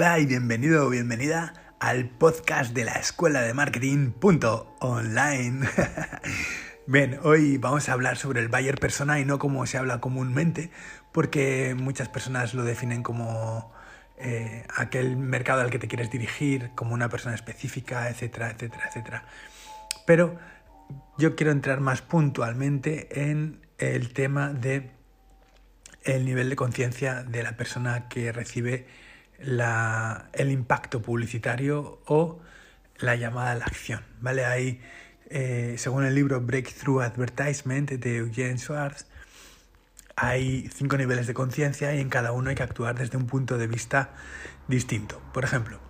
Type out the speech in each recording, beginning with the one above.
Hola y bienvenido o bienvenida al podcast de la escuela de marketing online. Bien, hoy vamos a hablar sobre el buyer persona y no como se habla comúnmente, porque muchas personas lo definen como eh, aquel mercado al que te quieres dirigir, como una persona específica, etcétera, etcétera, etcétera. Pero yo quiero entrar más puntualmente en el tema de el nivel de conciencia de la persona que recibe el impacto publicitario o la llamada a la acción. ¿vale? Hay, eh, según el libro Breakthrough Advertisement de Eugene Schwartz, hay cinco niveles de conciencia y en cada uno hay que actuar desde un punto de vista distinto. Por ejemplo,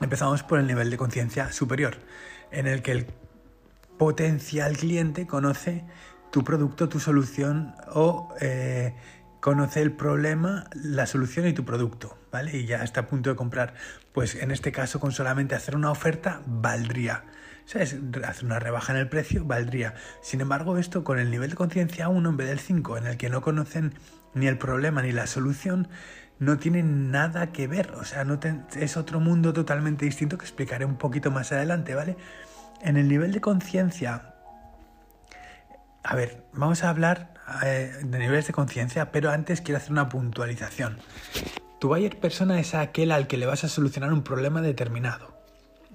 empezamos por el nivel de conciencia superior, en el que el potencial cliente conoce tu producto, tu solución o eh, conoce el problema, la solución y tu producto, ¿vale? Y ya está a punto de comprar. Pues en este caso, con solamente hacer una oferta, valdría. ¿Sabes? Hacer una rebaja en el precio, valdría. Sin embargo, esto con el nivel de conciencia 1 en vez del 5, en el que no conocen ni el problema ni la solución, no tiene nada que ver. O sea, no es otro mundo totalmente distinto que explicaré un poquito más adelante, ¿vale? En el nivel de conciencia a ver, vamos a hablar eh, de niveles de conciencia, pero antes quiero hacer una puntualización. Tu buyer persona es aquel al que le vas a solucionar un problema determinado,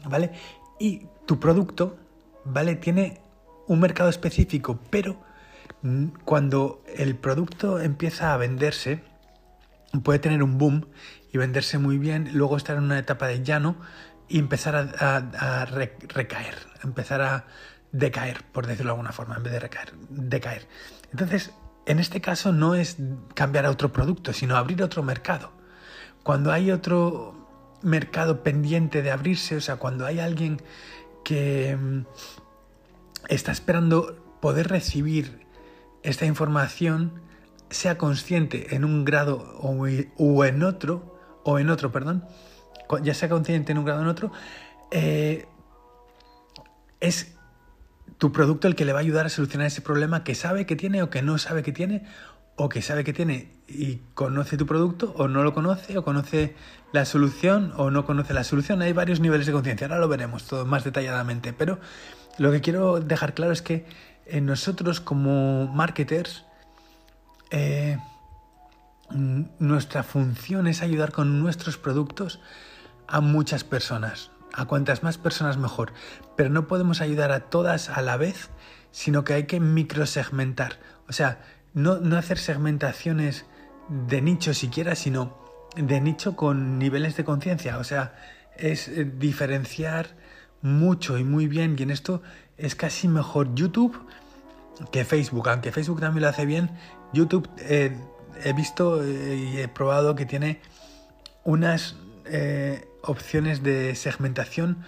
¿vale? Y tu producto, ¿vale? Tiene un mercado específico, pero cuando el producto empieza a venderse, puede tener un boom y venderse muy bien, luego estar en una etapa de llano y empezar a, recaer, empezar a decaer, por decirlo de alguna forma, en vez de recaer, decaer. Entonces, en este caso no es cambiar a otro producto, sino abrir otro mercado. Cuando hay otro mercado pendiente de abrirse, o sea, cuando hay alguien que mm, está esperando poder recibir esta información, sea consciente en un grado o, en otro, o en otro, perdón, ya sea consciente en un grado o en otro, eh, es tu producto el que le va a ayudar a solucionar ese problema que sabe que tiene o que no sabe que tiene o que sabe que tiene y conoce tu producto o no lo conoce o conoce la solución o no conoce la solución. Hay varios niveles de conciencia, ahora lo veremos todo más detalladamente, pero lo que quiero dejar claro es que eh, nosotros como marketers eh, nuestra función es ayudar con nuestros productos a muchas personas a cuantas más personas mejor, pero no podemos ayudar a todas a la vez, sino que hay que microsegmentar, o sea, no, no hacer segmentaciones de nicho siquiera, sino de nicho con niveles de conciencia, o sea, es eh, diferenciar mucho y muy bien, y en esto es casi mejor YouTube que Facebook, aunque Facebook también lo hace bien, YouTube eh, he visto eh, y he probado que tiene unas opciones de segmentación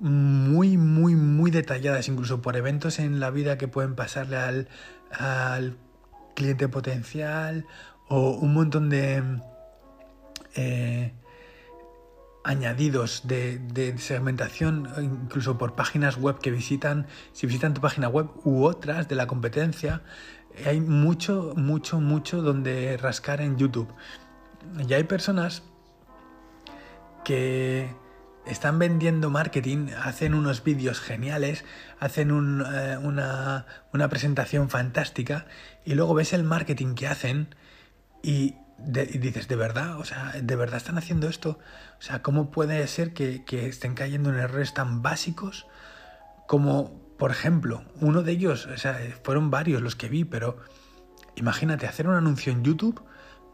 muy, muy, muy detalladas, incluso por eventos en la vida que pueden pasarle al, cliente potencial o un montón de eh, añadidos de, segmentación, incluso por páginas web que visitan, si visitan tu página web u otras de la competencia, hay mucho, mucho, mucho donde rascar en YouTube. Y hay personas que están vendiendo marketing, hacen unos vídeos geniales, hacen eh, una, presentación fantástica y luego ves el marketing que hacen y, dices, ¿de verdad? O sea, ¿de verdad están haciendo esto? O sea, ¿cómo puede ser que, que estén cayendo en errores tan básicos como, por ejemplo, uno de ellos, o sea, fueron varios los que vi, pero imagínate hacer un anuncio en YouTube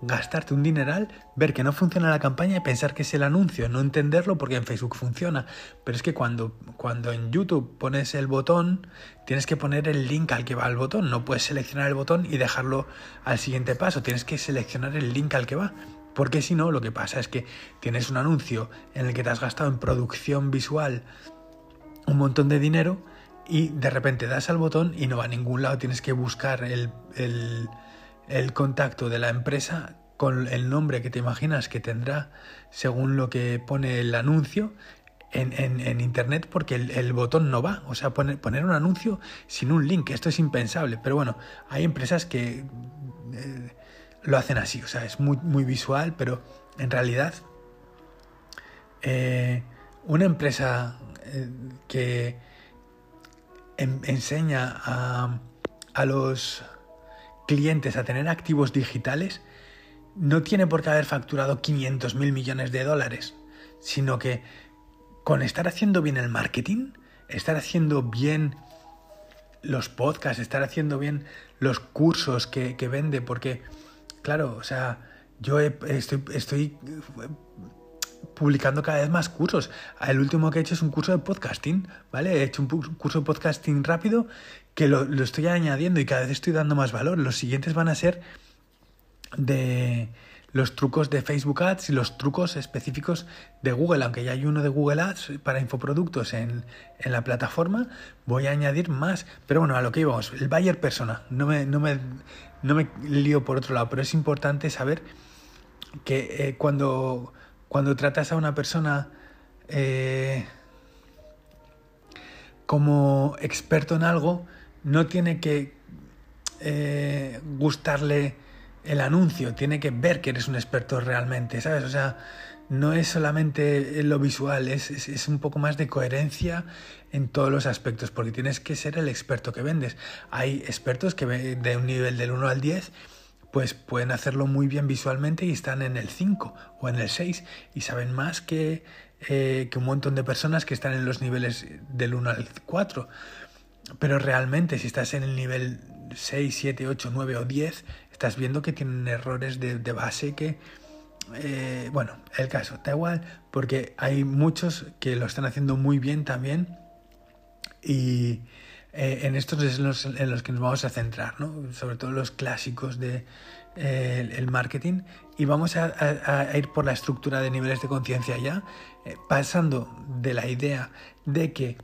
gastarte un dineral, ver que no funciona la campaña y pensar que es el anuncio, no entenderlo porque en Facebook funciona. Pero es que cuando, cuando en YouTube pones el botón, tienes que poner el link al que va el botón. No puedes seleccionar el botón y dejarlo al siguiente paso. Tienes que seleccionar el link al que va. Porque si no, lo que pasa es que tienes un anuncio en el que te has gastado en producción visual un montón de dinero y de repente das al botón y no va a ningún lado. Tienes que buscar el, el el contacto de la empresa con el nombre que te imaginas que tendrá según lo que pone el anuncio en, internet porque el, botón no va. O sea, poner, poner un anuncio sin un link, esto es impensable. Pero bueno, hay empresas que eh, lo hacen así, o sea, es muy, muy visual, pero en realidad eh, una empresa eh, que enseña a, a los clientes a tener activos digitales no tiene por qué haber facturado 500 mil millones de dólares, sino que con estar haciendo bien el marketing, estar haciendo bien los podcasts, estar haciendo bien los cursos que, vende, porque, claro, o sea, yo estoy, estoy publicando cada vez más cursos. El último que he hecho es un curso de podcasting, ¿vale? He hecho un curso de podcasting rápido que lo, lo estoy añadiendo y cada vez estoy dando más valor. Los siguientes van a ser de los trucos de Facebook Ads y los trucos específicos de Google, aunque ya hay uno de Google Ads para infoproductos en, en la plataforma, voy a añadir más. Pero bueno, a lo que íbamos, el buyer persona, no me, no me, no me lío por otro lado, pero es importante saber que eh, cuando, cuando tratas a una persona eh, como experto en algo, no tiene que eh, gustarle el anuncio, tiene que ver que eres un experto realmente, ¿sabes? O sea, no es solamente lo visual, es, es, un poco más de coherencia en todos los aspectos, porque tienes que ser el experto que vendes. Hay expertos que de un nivel del 1 al 10, pues pueden hacerlo muy bien visualmente y están en el 5 o en el 6 y saben más que, eh, que un montón de personas que están en los niveles del 1 al 4. Pero realmente si estás en el nivel 6, 7, 8, 9 o 10, estás viendo que tienen errores de, base que, eh, bueno, el caso, da igual, porque hay muchos que lo están haciendo muy bien también y eh, en estos es los, en los que nos vamos a centrar, ¿no? sobre todo los clásicos de eh, el marketing y vamos a, ir por la estructura de niveles de conciencia ya, pasando de la idea de que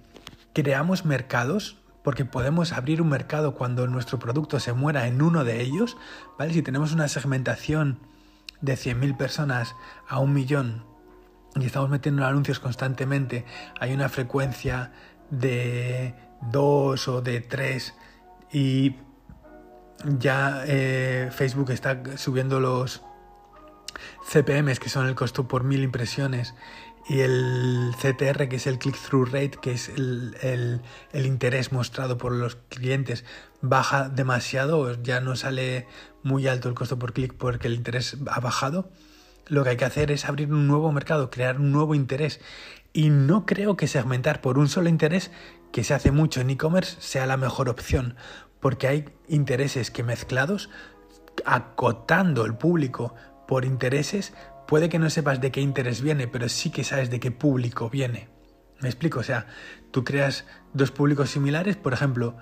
creamos mercados, porque podemos abrir un mercado cuando nuestro producto se muera en uno de ellos, ¿vale? Si tenemos una segmentación de 100.000 personas a un millón y estamos metiendo anuncios constantemente, hay una frecuencia de 2 o de 3 y ya eh, Facebook está subiendo los CPMs, que son el costo por mil impresiones, y el CTR, que es el click-through rate, que es el, interés mostrado por los clientes, baja demasiado, ya no sale muy alto el costo por clic porque el interés ha bajado, lo que hay que hacer es abrir un nuevo mercado, crear un nuevo interés. Y no creo que segmentar por un solo interés, que se hace mucho en e-commerce, sea la mejor opción, porque hay intereses que mezclados, acotando el público por intereses, puede que no sepas de qué interés viene, pero sí que sabes de qué público viene. ¿Me explico? O sea, tú creas dos públicos similares, por ejemplo,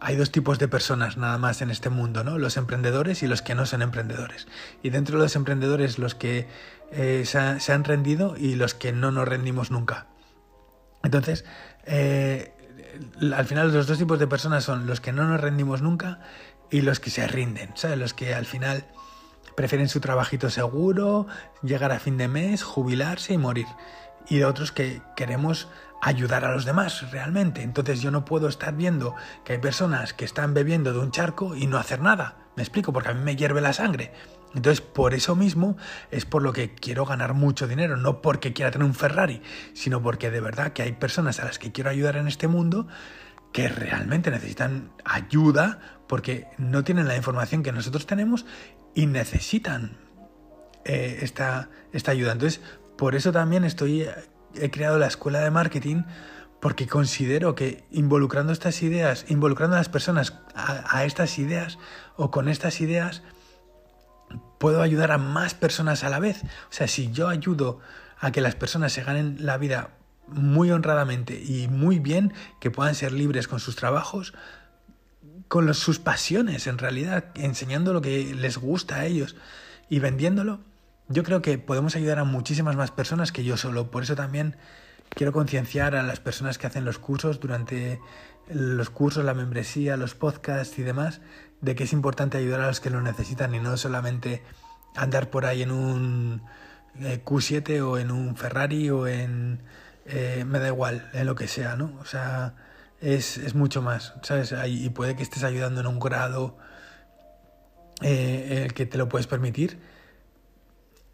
hay dos tipos de personas nada más en este mundo, ¿no? Los emprendedores y los que no son emprendedores. Y dentro de los emprendedores, los que eh, se, han rendido y los que no nos rendimos nunca. Entonces, eh, al final los dos tipos de personas son los que no nos rendimos nunca y los que se rinden, ¿sabes? Los que al final prefieren su trabajito seguro, llegar a fin de mes, jubilarse y morir. Y otros que queremos ayudar a los demás realmente. Entonces yo no puedo estar viendo que hay personas que están bebiendo de un charco y no hacer nada. Me explico, porque a mí me hierve la sangre. Entonces, por eso mismo es por lo que quiero ganar mucho dinero, no porque quiera tener un Ferrari, sino porque de verdad que hay personas a las que quiero ayudar en este mundo que realmente necesitan ayuda porque no tienen la información que nosotros tenemos y necesitan eh, esta, esta ayuda. Entonces, por eso también estoy, he creado la escuela de marketing porque considero que involucrando estas ideas, involucrando a las personas a, estas ideas o con estas ideas, puedo ayudar a más personas a la vez. O sea, si yo ayudo a que las personas se ganen la vida muy honradamente y muy bien, que puedan ser libres con sus trabajos, con sus pasiones en realidad, enseñando lo que les gusta a ellos y vendiéndolo, yo creo que podemos ayudar a muchísimas más personas que yo solo. Por eso también quiero concienciar a las personas que hacen los cursos durante los cursos, la membresía, los podcasts y demás, de que es importante ayudar a los que lo necesitan y no solamente andar por ahí en un eh, Q7 o en un Ferrari o en... Eh, me da igual, en lo que sea, ¿no? O sea, es, es mucho más, ¿sabes? Y puede que estés ayudando en un grado eh, que te lo puedes permitir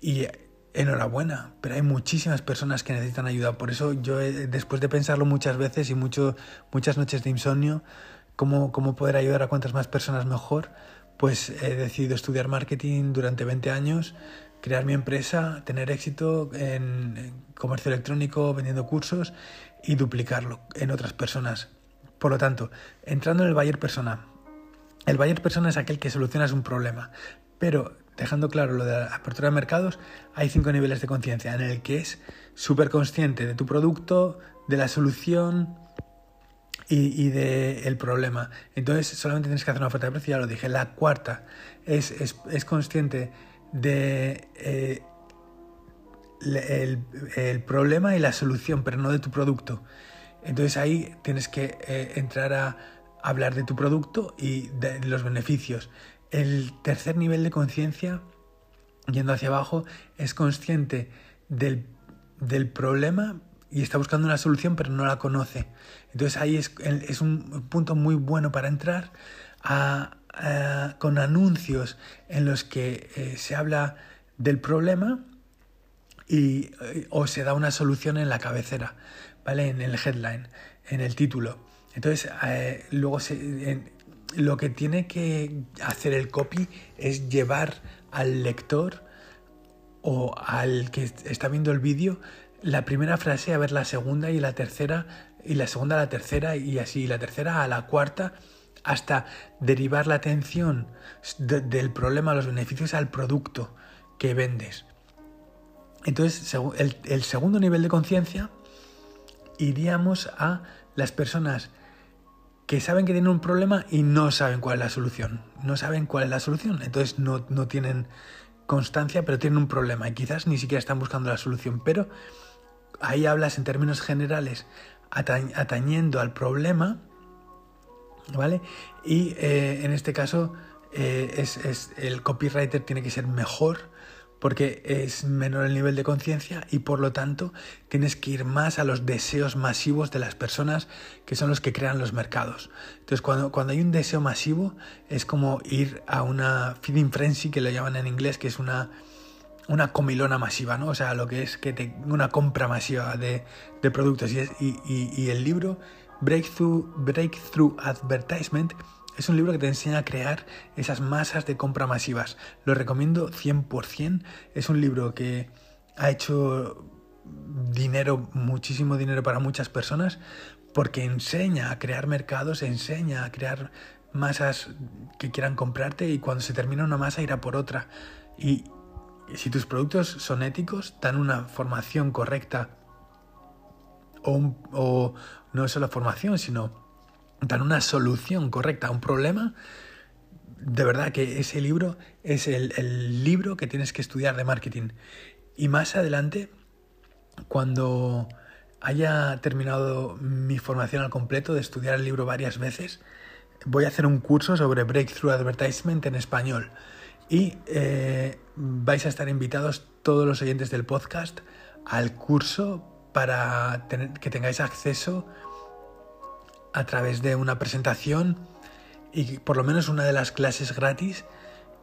y, enhorabuena, pero hay muchísimas personas que necesitan ayuda. Por eso yo, después de pensarlo muchas veces y mucho, muchas noches de insomnio, cómo, cómo poder ayudar a cuantas más personas mejor, pues he decidido estudiar marketing durante 20 años, crear mi empresa, tener éxito en comercio electrónico, vendiendo cursos y duplicarlo en otras personas. Por lo tanto, entrando en el buyer persona, el buyer persona es aquel que solucionas un problema, pero dejando claro lo de la apertura de mercados, hay cinco niveles de conciencia en el que es súper consciente de tu producto, de la solución y, del problema. Entonces solamente tienes que hacer una oferta de precio, ya lo dije. La cuarta es, es, consciente de... Eh, el, problema y la solución, pero no de tu producto. Entonces ahí tienes que eh, entrar a hablar de tu producto y de los beneficios. El tercer nivel de conciencia, yendo hacia abajo, es consciente del, problema y está buscando una solución pero no la conoce. Entonces ahí es, es un punto muy bueno para entrar con anuncios en los que eh, se habla del problema y, eh, o se da una solución en la cabecera, ¿vale? En el headline, en el título. Entonces, eh, luego se, lo que tiene que hacer el copy es llevar al lector o al que está viendo el vídeo la primera frase a ver la segunda y la tercera y la segunda a la tercera y así la tercera a la cuarta hasta derivar la atención del problema a los beneficios al producto que vendes. Entonces, el segundo nivel de conciencia iríamos a las personas saben que tienen un problema y no saben cuál es la solución. No saben cuál es la solución. Entonces no, tienen constancia, pero tienen un problema y quizás ni siquiera están buscando la solución. Pero ahí hablas en términos generales, atañendo al problema, ¿vale? Y eh, en este caso eh, es, el copywriter tiene que ser mejor porque es menor el nivel de conciencia y por lo tanto tienes que ir más a los deseos masivos de las personas que son los que crean los mercados. Entonces cuando, cuando hay un deseo masivo es como ir a una feeding frenzy que lo llaman en inglés, que es una, una comilona masiva, ¿no? O sea, lo que es que una compra masiva de, de productos. Y, y, y el libro Breakthrough Advertisement es un libro que te enseña a crear esas masas de compra masivas. Lo recomiendo 100%. Es un libro que ha hecho dinero, muchísimo dinero para muchas personas, porque enseña a crear mercados, enseña a crear masas que quieran comprarte y cuando se termina una masa irá por otra. Y si tus productos son éticos, dan una formación correcta o, o no solo formación, sino dan una solución correcta a un problema, de verdad que ese libro es el, libro que tienes que estudiar de marketing. Y más adelante, cuando haya terminado mi formación al completo de estudiar el libro varias veces, voy a hacer un curso sobre Breakthrough Advertisement en español. Y eh, vais a estar invitados todos los oyentes del podcast al curso para tener, que tengáis acceso a través de una presentación y por lo menos una de las clases gratis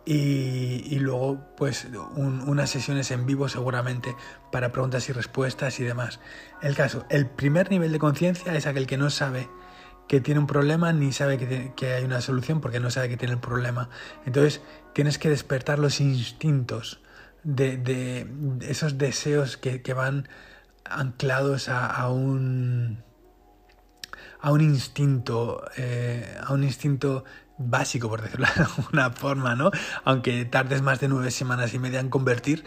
y, luego pues unas sesiones en vivo seguramente para preguntas y respuestas y demás. El caso, el primer nivel de conciencia es aquel que no sabe que tiene un problema ni sabe que, hay una solución porque no sabe que tiene el problema. Entonces tienes que despertar los instintos de, esos deseos que, van anclados a un a un instinto, eh, a un instinto básico, por decirlo de alguna forma, ¿no? Aunque tardes más de nueve semanas y media en convertir,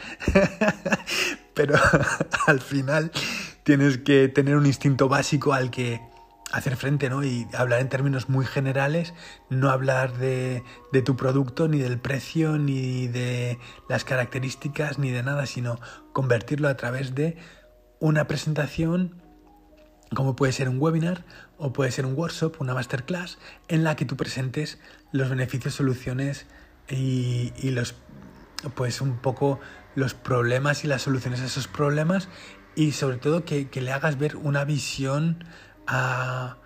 pero al final tienes que tener un instinto básico al que hacer frente, ¿no? Y hablar en términos muy generales, no hablar de, de, tu producto, ni del precio, ni de las características, ni de nada, sino convertirlo a través de una presentación como puede ser un webinar o puede ser un workshop, una masterclass, en la que tú presentes los beneficios, soluciones y, los, pues un poco los problemas y las soluciones a esos problemas y sobre todo que, le hagas ver una visión al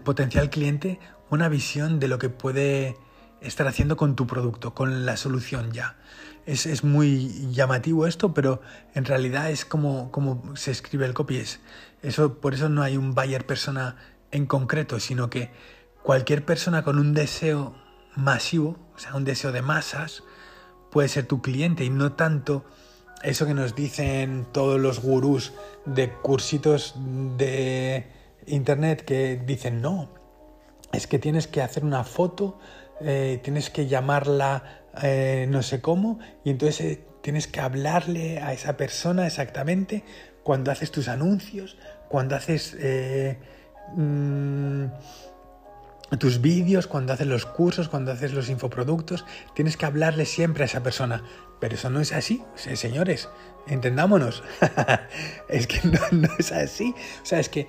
potencial cliente, una visión de lo que puede estar haciendo con tu producto, con la solución ya. Es, muy llamativo esto, pero en realidad es como, como se escribe el copy. Eso, por eso no hay un buyer persona en concreto, sino que cualquier persona con un deseo masivo, o sea, un deseo de masas, puede ser tu cliente y no tanto eso que nos dicen todos los gurús de cursitos de internet que dicen no, es que tienes que hacer una foto, eh, tienes que llamarla eh, no sé cómo y entonces eh, tienes que hablarle a esa persona exactamente cuando haces tus anuncios, cuando haces mm, tus vídeos, cuando haces los cursos, cuando haces los infoproductos, tienes que hablarle siempre a esa persona. Pero eso no es así, señores, entendámonos. es que no, es así. O sea, es que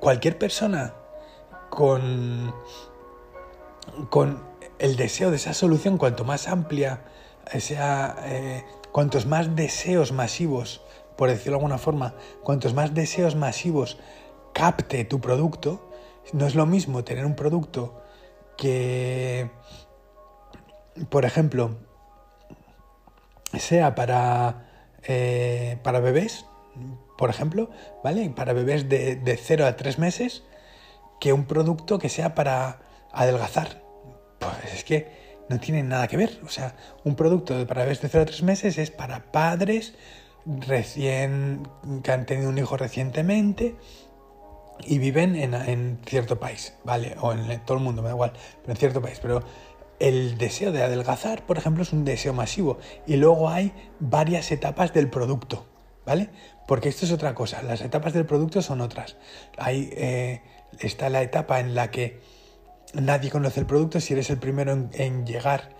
cualquier persona con, con el deseo de esa solución, cuanto más amplia sea, eh, cuantos más deseos masivos, por decirlo de alguna forma, cuantos más deseos masivos capte tu producto, no es lo mismo tener un producto que, por ejemplo, sea para, eh, para bebés, por ejemplo, ¿vale? Para bebés de, de 0 a 3 meses, que un producto que sea para adelgazar. Pues es que no tiene nada que ver. O sea, un producto para bebés de 0 a 3 meses es para padres recién que han tenido un hijo recientemente y viven en, cierto país, ¿vale? O en todo el mundo, me da igual, pero en cierto país. Pero el deseo de adelgazar, por ejemplo, es un deseo masivo. Y luego hay varias etapas del producto, ¿vale? Porque esto es otra cosa. Las etapas del producto son otras. Hay, eh, está la etapa en la que nadie conoce el producto. Si eres el primero en llegar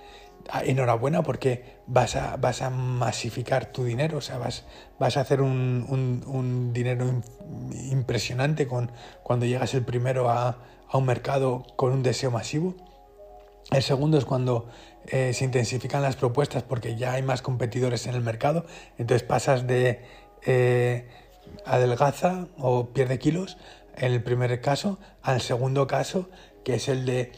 enhorabuena porque vas a, vas a masificar tu dinero, o sea, vas, vas a hacer un, dinero impresionante con, cuando llegas el primero a, un mercado con un deseo masivo. El segundo es cuando eh, se intensifican las propuestas porque ya hay más competidores en el mercado, entonces pasas de eh, adelgaza o pierde kilos en el primer caso al segundo caso que es el de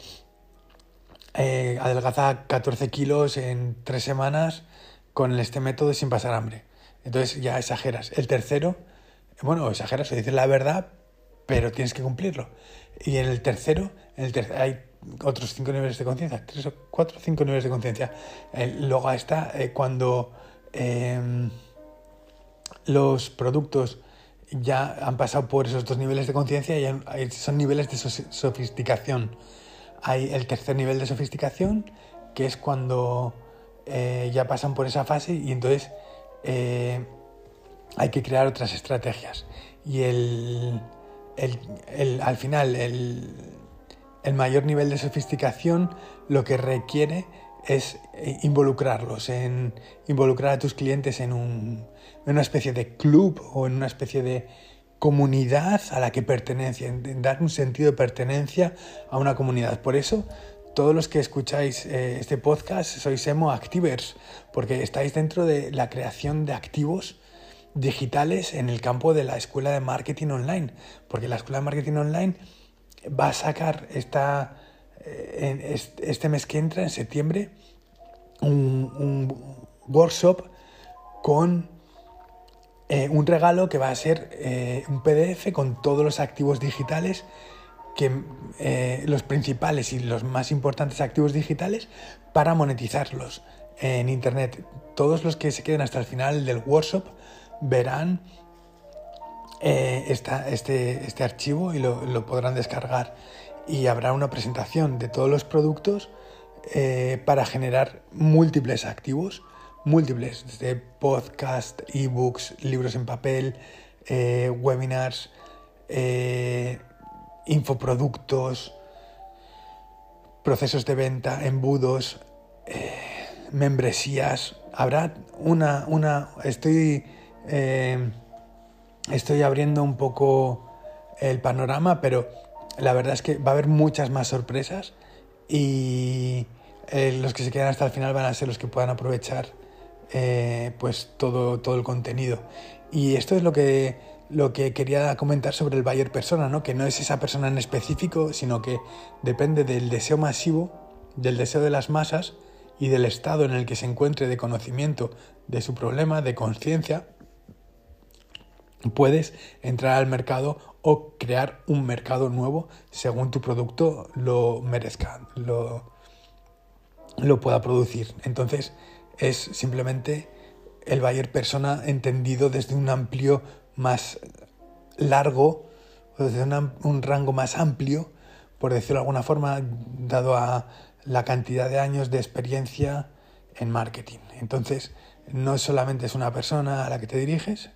eh, adelgaza 14 kilos en 3 semanas con este método sin pasar hambre. Entonces ya exageras. El tercero, bueno, exageras, se dice la verdad, pero tienes que cumplirlo. Y en el tercero, el hay otros 5 niveles de conciencia, 3 o 4 o 5 niveles de conciencia. luego está eh, cuando em, los productos ya han pasado por esos dos niveles de conciencia y son niveles de sofisticación hay el tercer nivel de sofisticación, que es cuando eh, ya pasan por esa fase y entonces eh, hay que crear otras estrategias. Y el, al final, el, mayor nivel de sofisticación lo que requiere es eh, involucrarlos, en involucrar a tus clientes en, un, en una especie de club o en una especie de comunidad a la que pertenecen, dar un sentido de pertenencia a una comunidad. Por eso, todos los que escucháis eh, este podcast sois emo activers, porque estáis dentro de la creación de activos digitales en el campo de la escuela de marketing online, porque la escuela de marketing online va a sacar esta, eh, este mes que entra, en septiembre, un workshop con eh, un regalo que va a ser eh, un PDF con todos los activos digitales, que, eh, los principales y los más importantes activos digitales para monetizarlos en Internet. Todos los que se queden hasta el final del workshop verán esta, este, este, archivo y lo, lo, podrán descargar. Y habrá una presentación de todos los productos para generar múltiples activos múltiples, desde podcast, ebooks, libros en papel, eh, webinars, eh, infoproductos, procesos de venta, embudos, eh, membresías. Habrá una, una, estoy, estoy abriendo un poco el panorama, pero la verdad es que va a haber muchas más sorpresas y los que se quedan hasta el final van a ser los que puedan aprovechar eh, pues todo, todo el contenido. Y esto es lo que, lo que quería comentar sobre el buyer persona, ¿no? que no es esa persona en específico, sino que depende del deseo masivo del deseo de las masas y del estado en el que se encuentre de conocimiento de su problema, de conciencia, puedes entrar al mercado o crear un mercado nuevo según tu producto lo merezca, lo, lo pueda producir. Entonces es simplemente el buyer persona entendido desde un amplio más largo, desde un rango más amplio, por decirlo de alguna forma, dado a la cantidad de años de experiencia en marketing. Entonces, no solamente es una persona a la que te diriges,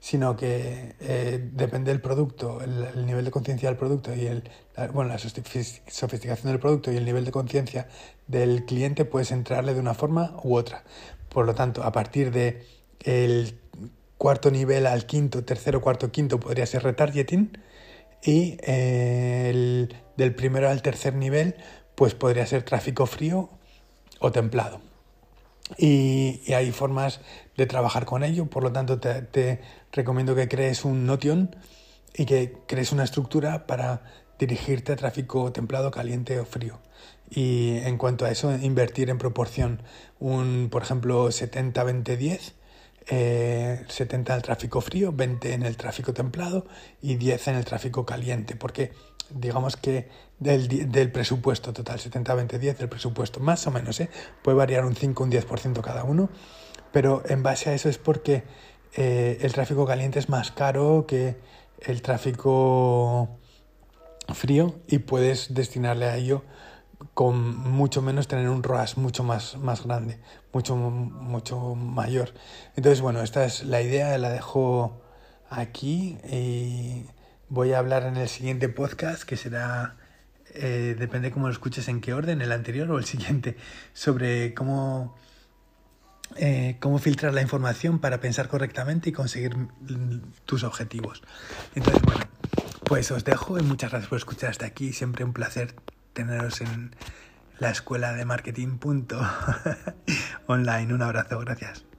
sino que eh, depende del producto, el, nivel de conciencia del producto y el, la, bueno, la sofisticación del producto y el nivel de conciencia del cliente, puedes entrarle de una forma u otra. Por lo tanto, a partir de cuarto nivel al quinto, tercero, cuarto, quinto podría ser retargeting y eh, el, del primero al tercer nivel pues podría ser tráfico frío o templado. Y, hay formas de trabajar con ello, por lo tanto te, recomiendo que crees un Notion y que crees una estructura para dirigirte a tráfico templado, caliente o frío. Y en cuanto a eso, invertir en proporción un, por ejemplo, 70-20-10, eh, 70 en el tráfico frío, 20 en el tráfico templado y 10 en el tráfico caliente, porque digamos que del, del presupuesto total, 70-20-10 del presupuesto, más o menos, ¿eh? puede variar un 5 un 10% cada uno, pero en base a eso es porque eh, el tráfico caliente es más caro que el tráfico frío y puedes destinarle a ello con mucho menos tener un ROAS mucho más, más grande, mucho, mucho mayor. Entonces, bueno, esta es la idea, la dejo aquí y voy a hablar en el siguiente podcast que será, eh, depende cómo lo escuches, en qué orden, el anterior o el siguiente, sobre cómo, eh, cómo filtrar la información para pensar correctamente y conseguir tus objetivos. Entonces, bueno. Pues os dejo y muchas gracias por escuchar hasta aquí. Siempre un placer teneros en la escuela de marketing online. Un abrazo, gracias.